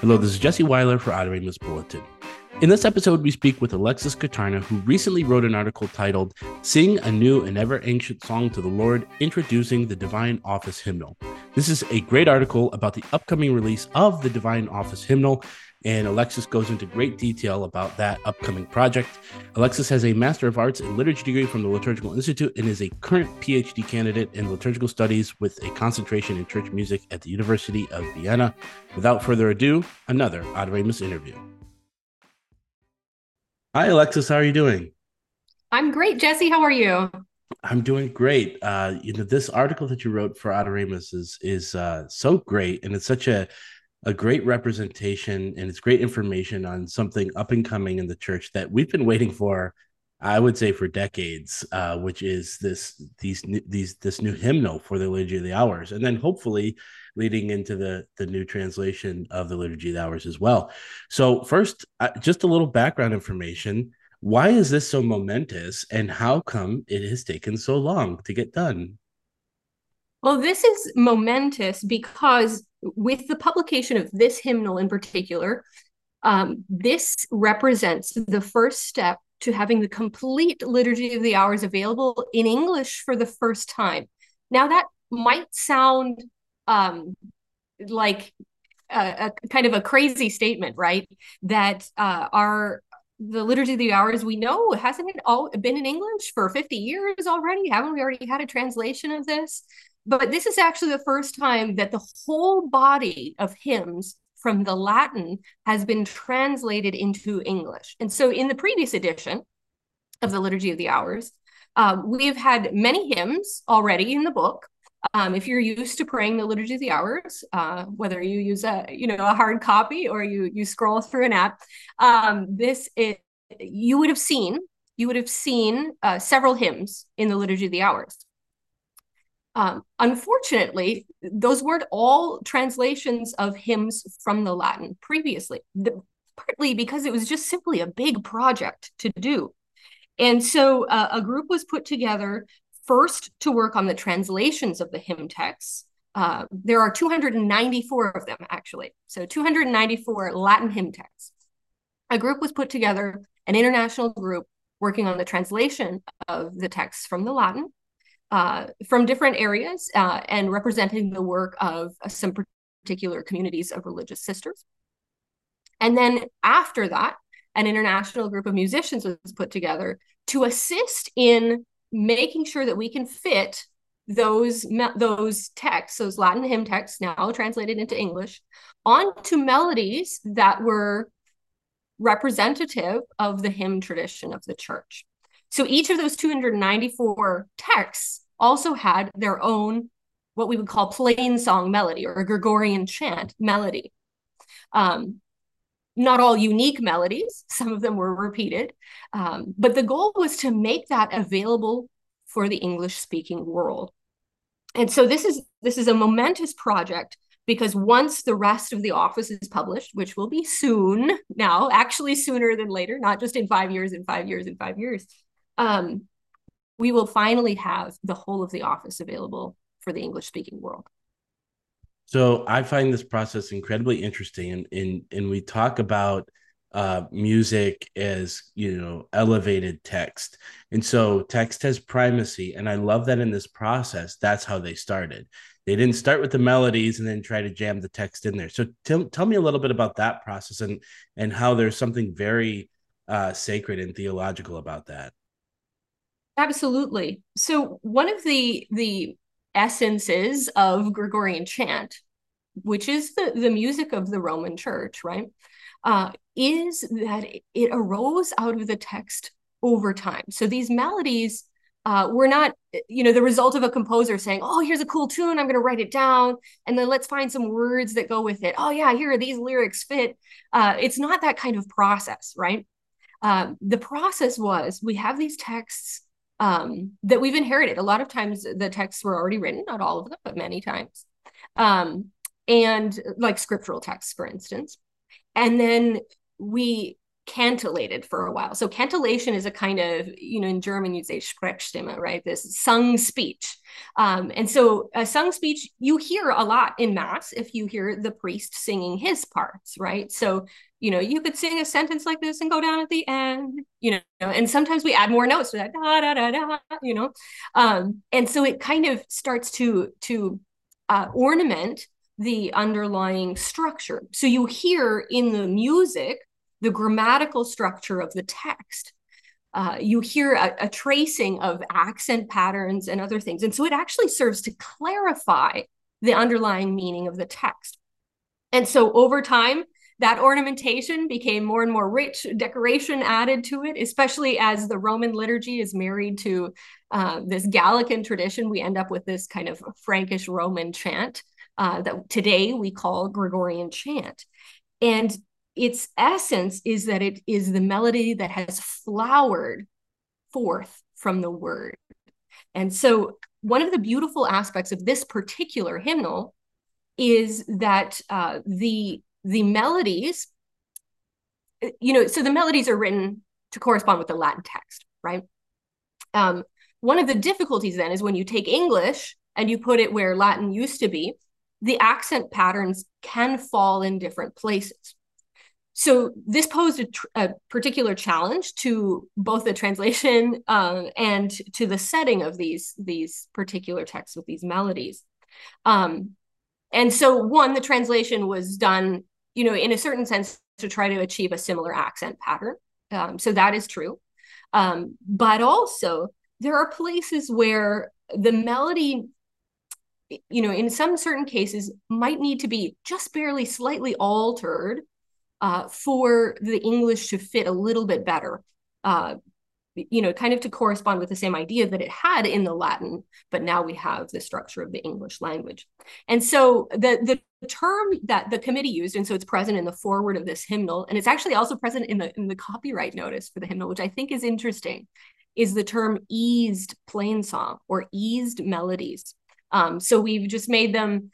Hello, this is Jesse Weiler for Adoremus Bulletin. In this episode, we speak with Alexis Kutarna, who recently wrote an article titled Sing a New and Ever Ancient Song to the Lord, Introducing the Divine Office Hymnal. This is a great article about the upcoming release of the Divine Office Hymnal and Alexis goes into great detail about that upcoming project. Alexis has a Master of Arts in Liturgy degree from the Liturgical Institute and is a current PhD candidate in liturgical studies with a concentration in church music at the University of Vienna. Without further ado, another Adoremus interview. Hi, Alexis. How are you doing? I'm great, Jesse. How are you? I'm doing great. Uh, you know, this article that you wrote for Adoremus is is uh, so great, and it's such a a great representation and it's great information on something up and coming in the church that we've been waiting for i would say for decades uh, which is this these these this new hymnal for the liturgy of the hours and then hopefully leading into the the new translation of the liturgy of the hours as well. So first uh, just a little background information. Why is this so momentous and how come it has taken so long to get done? Well, this is momentous because with the publication of this hymnal in particular, um, this represents the first step to having the complete Liturgy of the Hours available in English for the first time. Now, that might sound um, like a, a, kind of a crazy statement, right? That uh, our the liturgy of the hours we know hasn't it all been in english for 50 years already haven't we already had a translation of this but this is actually the first time that the whole body of hymns from the Latin has been translated into English. And so in the previous edition of the Liturgy of the Hours, uh, we've had many hymns already in the book. Um, if you're used to praying the Liturgy of the Hours, uh, whether you use a you know a hard copy or you you scroll through an app, um, this is, you would have seen you would have seen uh, several hymns in the Liturgy of the Hours. Um, unfortunately, those weren't all translations of hymns from the Latin previously, the, partly because it was just simply a big project to do. And so uh, a group was put together first to work on the translations of the hymn texts. Uh, there are 294 of them, actually. So 294 Latin hymn texts. A group was put together, an international group working on the translation of the texts from the Latin uh, from different areas uh, and representing the work of uh, some particular communities of religious sisters. And then after that, an international group of musicians was put together to assist in making sure that we can fit those those texts, those Latin hymn texts now translated into English, onto melodies that were representative of the hymn tradition of the church. So each of those 294 texts also had their own, what we would call plain song melody or a Gregorian chant melody. Um, not all unique melodies, some of them were repeated, um, but the goal was to make that available for the English speaking world. And so this is this is a momentous project because once the rest of the office is published, which will be soon now, actually sooner than later, not just in five years, in five years, in five years, um, we will finally have the whole of the office available for the English speaking world. So I find this process incredibly interesting, and and, and we talk about uh, music as you know elevated text, and so text has primacy, and I love that in this process. That's how they started. They didn't start with the melodies and then try to jam the text in there. So tell tell me a little bit about that process and and how there's something very uh, sacred and theological about that. Absolutely. So one of the the essences of Gregorian chant, which is the, the music of the Roman Church, right, uh, is that it arose out of the text over time. So these melodies uh, were not, you know, the result of a composer saying, "Oh, here's a cool tune. I'm going to write it down, and then let's find some words that go with it." Oh, yeah, here are these lyrics fit. Uh, it's not that kind of process, right? Uh, the process was we have these texts um, that we've inherited. A lot of times the texts were already written, not all of them, but many times. Um, and like scriptural texts, for instance. And then we cantillated for a while. So cantillation is a kind of, you know, in German you'd say Sprechstimme, right? This sung speech. Um, and so a sung speech you hear a lot in mass if you hear the priest singing his parts, right? So you know, you could sing a sentence like this and go down at the end, you know, and sometimes we add more notes to that, da da da da, you know, um, and so it kind of starts to to uh, ornament the underlying structure. So you hear in the music the grammatical structure of the text. Uh, you hear a, a tracing of accent patterns and other things, and so it actually serves to clarify the underlying meaning of the text. And so over time, that ornamentation became more and more rich, decoration added to it, especially as the Roman liturgy is married to uh, this Gallican tradition. We end up with this kind of Frankish Roman chant uh, that today we call Gregorian chant. And its essence is that it is the melody that has flowered forth from the word. And so, one of the beautiful aspects of this particular hymnal is that uh, the the melodies, you know, so the melodies are written to correspond with the Latin text, right? Um, one of the difficulties then is when you take English and you put it where Latin used to be, the accent patterns can fall in different places. So this posed a, tr- a particular challenge to both the translation uh, and to the setting of these these particular texts with these melodies. Um, and so one the translation was done you know in a certain sense to try to achieve a similar accent pattern um, so that is true um, but also there are places where the melody you know in some certain cases might need to be just barely slightly altered uh, for the english to fit a little bit better uh, you know, kind of to correspond with the same idea that it had in the Latin, but now we have the structure of the English language. And so the the term that the committee used, and so it's present in the foreword of this hymnal, and it's actually also present in the in the copyright notice for the hymnal, which I think is interesting, is the term eased plain song or eased melodies. Um, so we've just made them,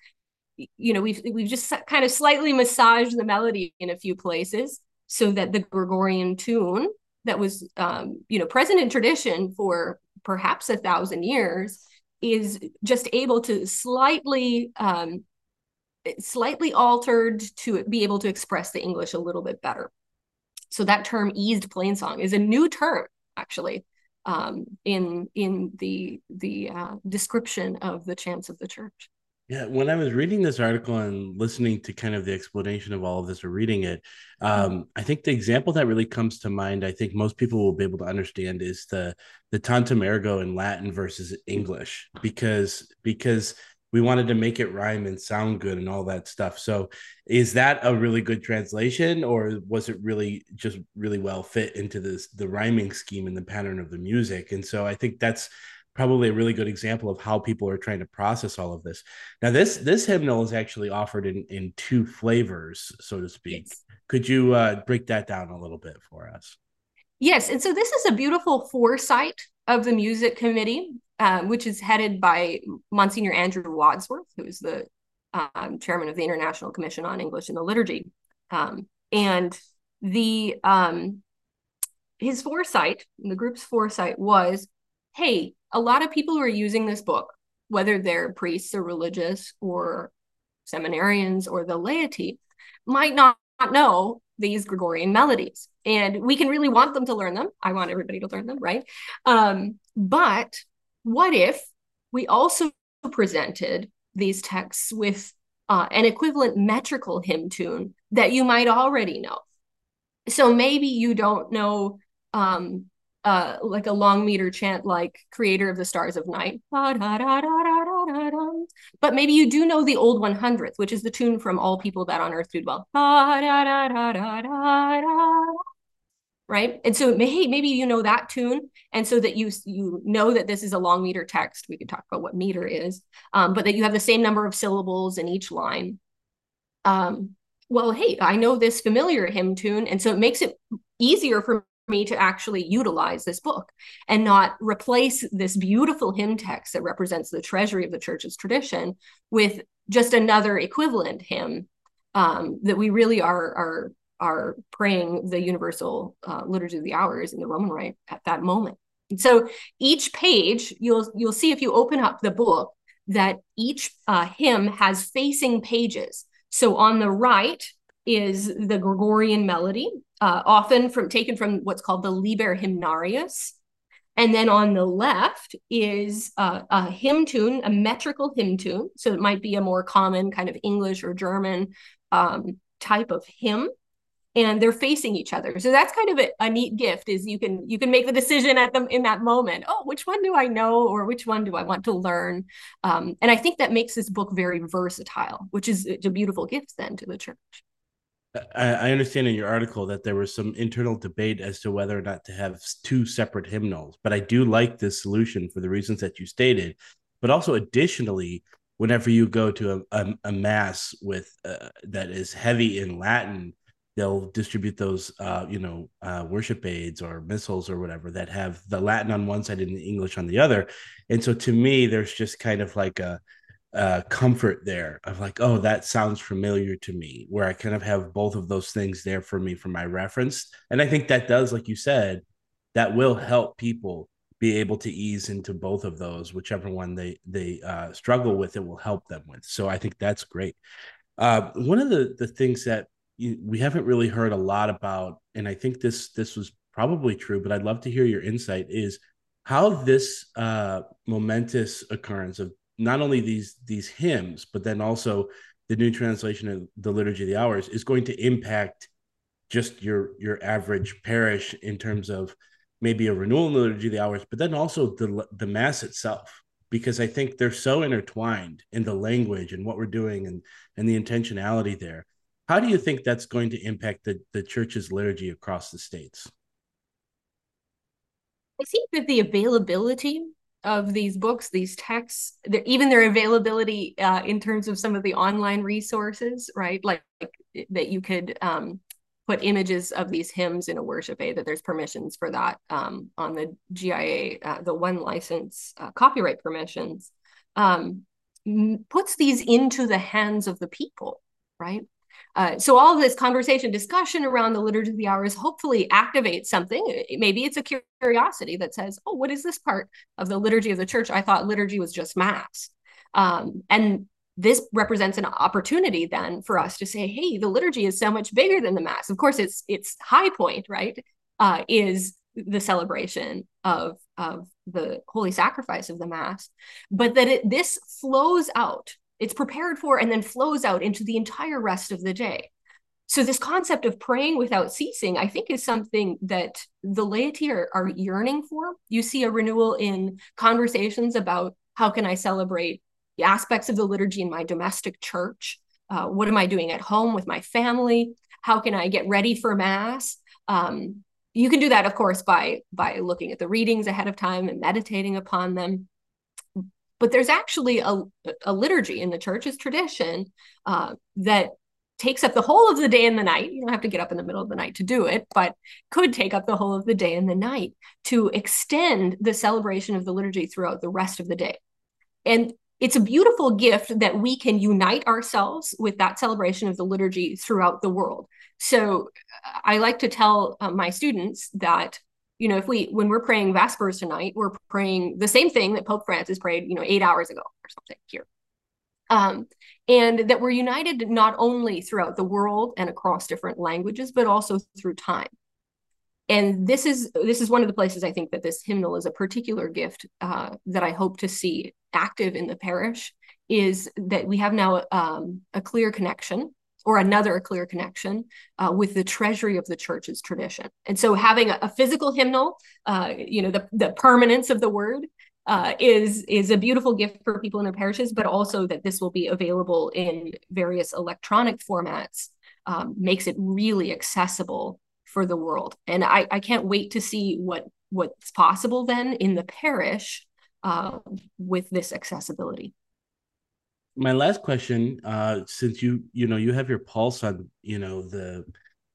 you know, we've we've just kind of slightly massaged the melody in a few places so that the Gregorian tune that was um, you know present in tradition for perhaps a thousand years is just able to slightly um, slightly altered to be able to express the english a little bit better. So that term eased plain song is a new term actually um, in in the the uh, description of the chants of the church yeah, when I was reading this article and listening to kind of the explanation of all of this or reading it, mm-hmm. um, I think the example that really comes to mind, I think most people will be able to understand is the the tantum ergo in Latin versus English because because we wanted to make it rhyme and sound good and all that stuff. So is that a really good translation or was it really just really well fit into this the rhyming scheme and the pattern of the music? And so I think that's probably a really good example of how people are trying to process all of this. Now, this this hymnal is actually offered in in two flavors, so to speak. Yes. Could you uh, break that down a little bit for us? Yes, and so this is a beautiful foresight of the music committee, uh, which is headed by Monsignor Andrew Wadsworth, who is the um, chairman of the International Commission on English in the Liturgy, um, and the um, his foresight, the group's foresight was, hey, a lot of people who are using this book, whether they're priests or religious or seminarians or the laity, might not know these Gregorian melodies. And we can really want them to learn them. I want everybody to learn them, right? Um, but what if we also presented these texts with uh, an equivalent metrical hymn tune that you might already know? So maybe you don't know um, uh, like a long meter chant like creator of the stars of night. But maybe you do know the old 100th which is the tune from all people that on earth do dwell. Right? And so hey maybe you know that tune and so that you you know that this is a long meter text. We could talk about what meter is um, but that you have the same number of syllables in each line. Um, well hey i know this familiar hymn tune and so it makes it easier for me to actually utilize this book and not replace this beautiful hymn text that represents the treasury of the church's tradition with just another equivalent hymn um, that we really are are are praying the universal uh, liturgy of the hours in the Roman Rite at that moment. And so each page, you'll you'll see if you open up the book that each uh, hymn has facing pages. So on the right is the Gregorian melody, uh, often from taken from what's called the Liber Hymnarius. And then on the left is uh, a hymn tune, a metrical hymn tune. So it might be a more common kind of English or German um, type of hymn. And they're facing each other. So that's kind of a, a, neat gift is you can you can make the decision at them in that moment. Oh which one do i know or which one do i want to learn? Um, and i think that makes this book very versatile which is a beautiful gift then to the church I, understand in your article that there was some internal debate as to whether or not to have two separate hymnals but i do like this solution for the reasons that you stated. But also additionally whenever you go to a, a, a mass with uh, that is heavy in latin they'll distribute those uh, you know uh, worship aids or missals or whatever that have the latin on one side and the english on the other. And so to me there's just kind of like a, a, comfort there of like oh that sounds familiar to me where i kind of have both of those things there for me for my reference and i think that does like you said that will help people be able to ease into both of those whichever one they they uh, struggle with it will help them with so i think that's great uh, one of the the things that we haven't really heard a lot about, and I think this this was probably true, but I'd love to hear your insight. Is how this uh, momentous occurrence of not only these these hymns, but then also the new translation of the liturgy of the hours is going to impact just your your average parish in terms of maybe a renewal in the liturgy of the hours, but then also the the mass itself, because I think they're so intertwined in the language and what we're doing and and the intentionality there how do you think that's going to impact the, the church's liturgy across the states? I think that the availability of these books, these texts, even their availability uh, in terms of some of the online resources, right? Like, like that you could um, put images of these hymns in a worship aid, that there's permissions for that um, on the GIA, uh, the one license uh, copyright permissions, um, puts these into the hands of the people, right? Uh, so all this conversation, discussion around the liturgy of the hours hopefully activates something. Maybe it's a curiosity that says, "Oh, what is this part of the liturgy of the church? I thought liturgy was just mass." Um, and this represents an opportunity then for us to say, "Hey, the liturgy is so much bigger than the mass." Of course, its its high point, right, uh, is the celebration of of the holy sacrifice of the mass, but that it, this flows out it's prepared for and then flows out into the entire rest of the day. So, this concept of praying without ceasing, I think, is something that the laity are, are yearning for. You see a renewal in conversations about how can I celebrate the aspects of the liturgy in my domestic church? Uh, what am I doing at home with my family? How can I get ready for Mass? Um, you can do that, of course, by by looking at the readings ahead of time and meditating upon them but there's actually a, a liturgy in the church's tradition uh, that takes up the whole of the day and the night. You don't have to get up in the middle of the night to do it, but could take up the whole of the day and the night to extend the celebration of the liturgy throughout the rest of the day. And it's a beautiful gift that we can unite ourselves with that celebration of the liturgy throughout the world. So I like to tell uh, my students that you know, if we when we're praying Vespers tonight, we're praying the same thing that Pope Francis prayed, you know, eight hours ago or something here. Um, and that we're united not only throughout the world and across different languages, but also through time. And this is this is one of the places I think that this hymnal is a particular gift uh, that I hope to see active in the parish is that we have now um, a clear connection or another clear connection uh, with the treasury of the church's tradition. And so having a, a physical hymnal, uh, you know, the, the permanence of the word uh, is is a beautiful gift for people in their parishes, but also that this will be available in various electronic formats um, makes it really accessible for the world. And I, I can't wait to see what what's possible then in the parish uh, with this accessibility my last question, uh, since you you know you have your pulse on you know the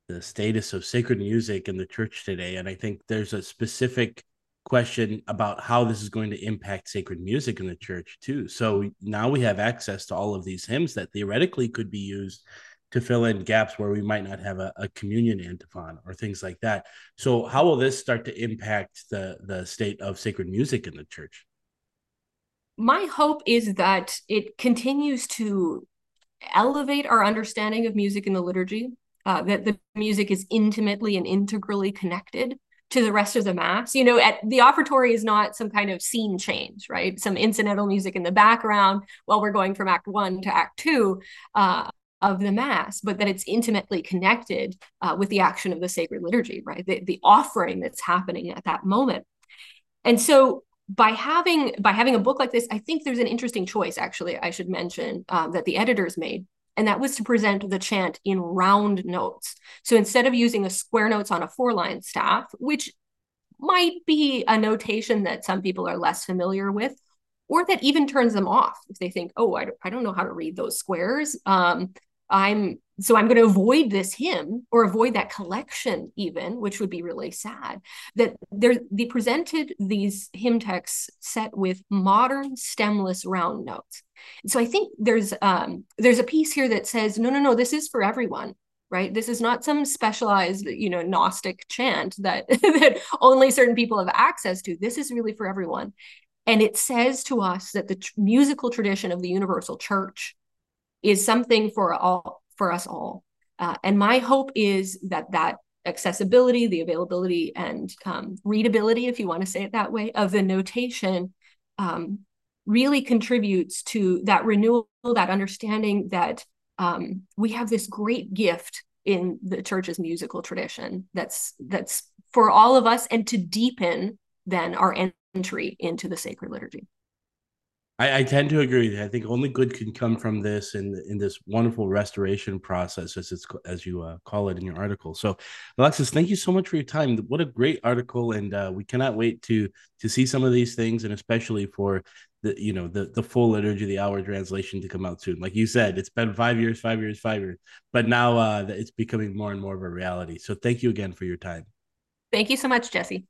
the status of sacred music in the church today, and I think there's a specific question about how this is going to impact sacred music in the church too. So now we have access to all of these hymns that theoretically could be used to fill in gaps where we might not have a, a communion antiphon or things like that. So how will this start to impact the the state of sacred music in the church? My hope is that it continues to elevate our understanding of music in the liturgy, uh, that the music is intimately and integrally connected to the rest of the mass. You know, at the offertory is not some kind of scene change, right? Some incidental music in the background while we're going from act one to act two. Uh, of the mass, but that it's intimately connected uh, with the action of the sacred liturgy, right? The, the offering that's happening at that moment. And so by having by having a book like this, I think there's an interesting choice. Actually, I should mention uh, that the editors made, and that was to present the chant in round notes. So instead of using a square notes on a four line staff, which might be a notation that some people are less familiar with, or that even turns them off if they think, oh, I don't, I don't know how to read those squares. Um, I'm so I'm going to avoid this hymn or avoid that collection even, which would be really sad. That they they presented these hymn texts set with modern stemless round notes. So I think there's um, there's a piece here that says no no no this is for everyone right this is not some specialized you know gnostic chant that that only certain people have access to this is really for everyone and it says to us that the tr- musical tradition of the universal church is something for all for us all. Uh, and my hope is that that accessibility, the availability, and um, readability, if you want to say it that way, of the notation um, really contributes to that renewal, that understanding that um, we have this great gift in the church's musical tradition that's that's for all of us and to deepen then our entry into the sacred liturgy. I, I, tend to agree. I think only good can come from this in in this wonderful restoration process, as it's as you uh, call it in your article. So, Alexis, thank you so much for your time. What a great article, and uh, we cannot wait to to see some of these things, and especially for the you know the the full liturgy, the hour translation to come out soon. Like you said, it's been five years, five years, five years, but now uh, it's becoming more and more of a reality. So, thank you again for your time. Thank you so much, Jesse.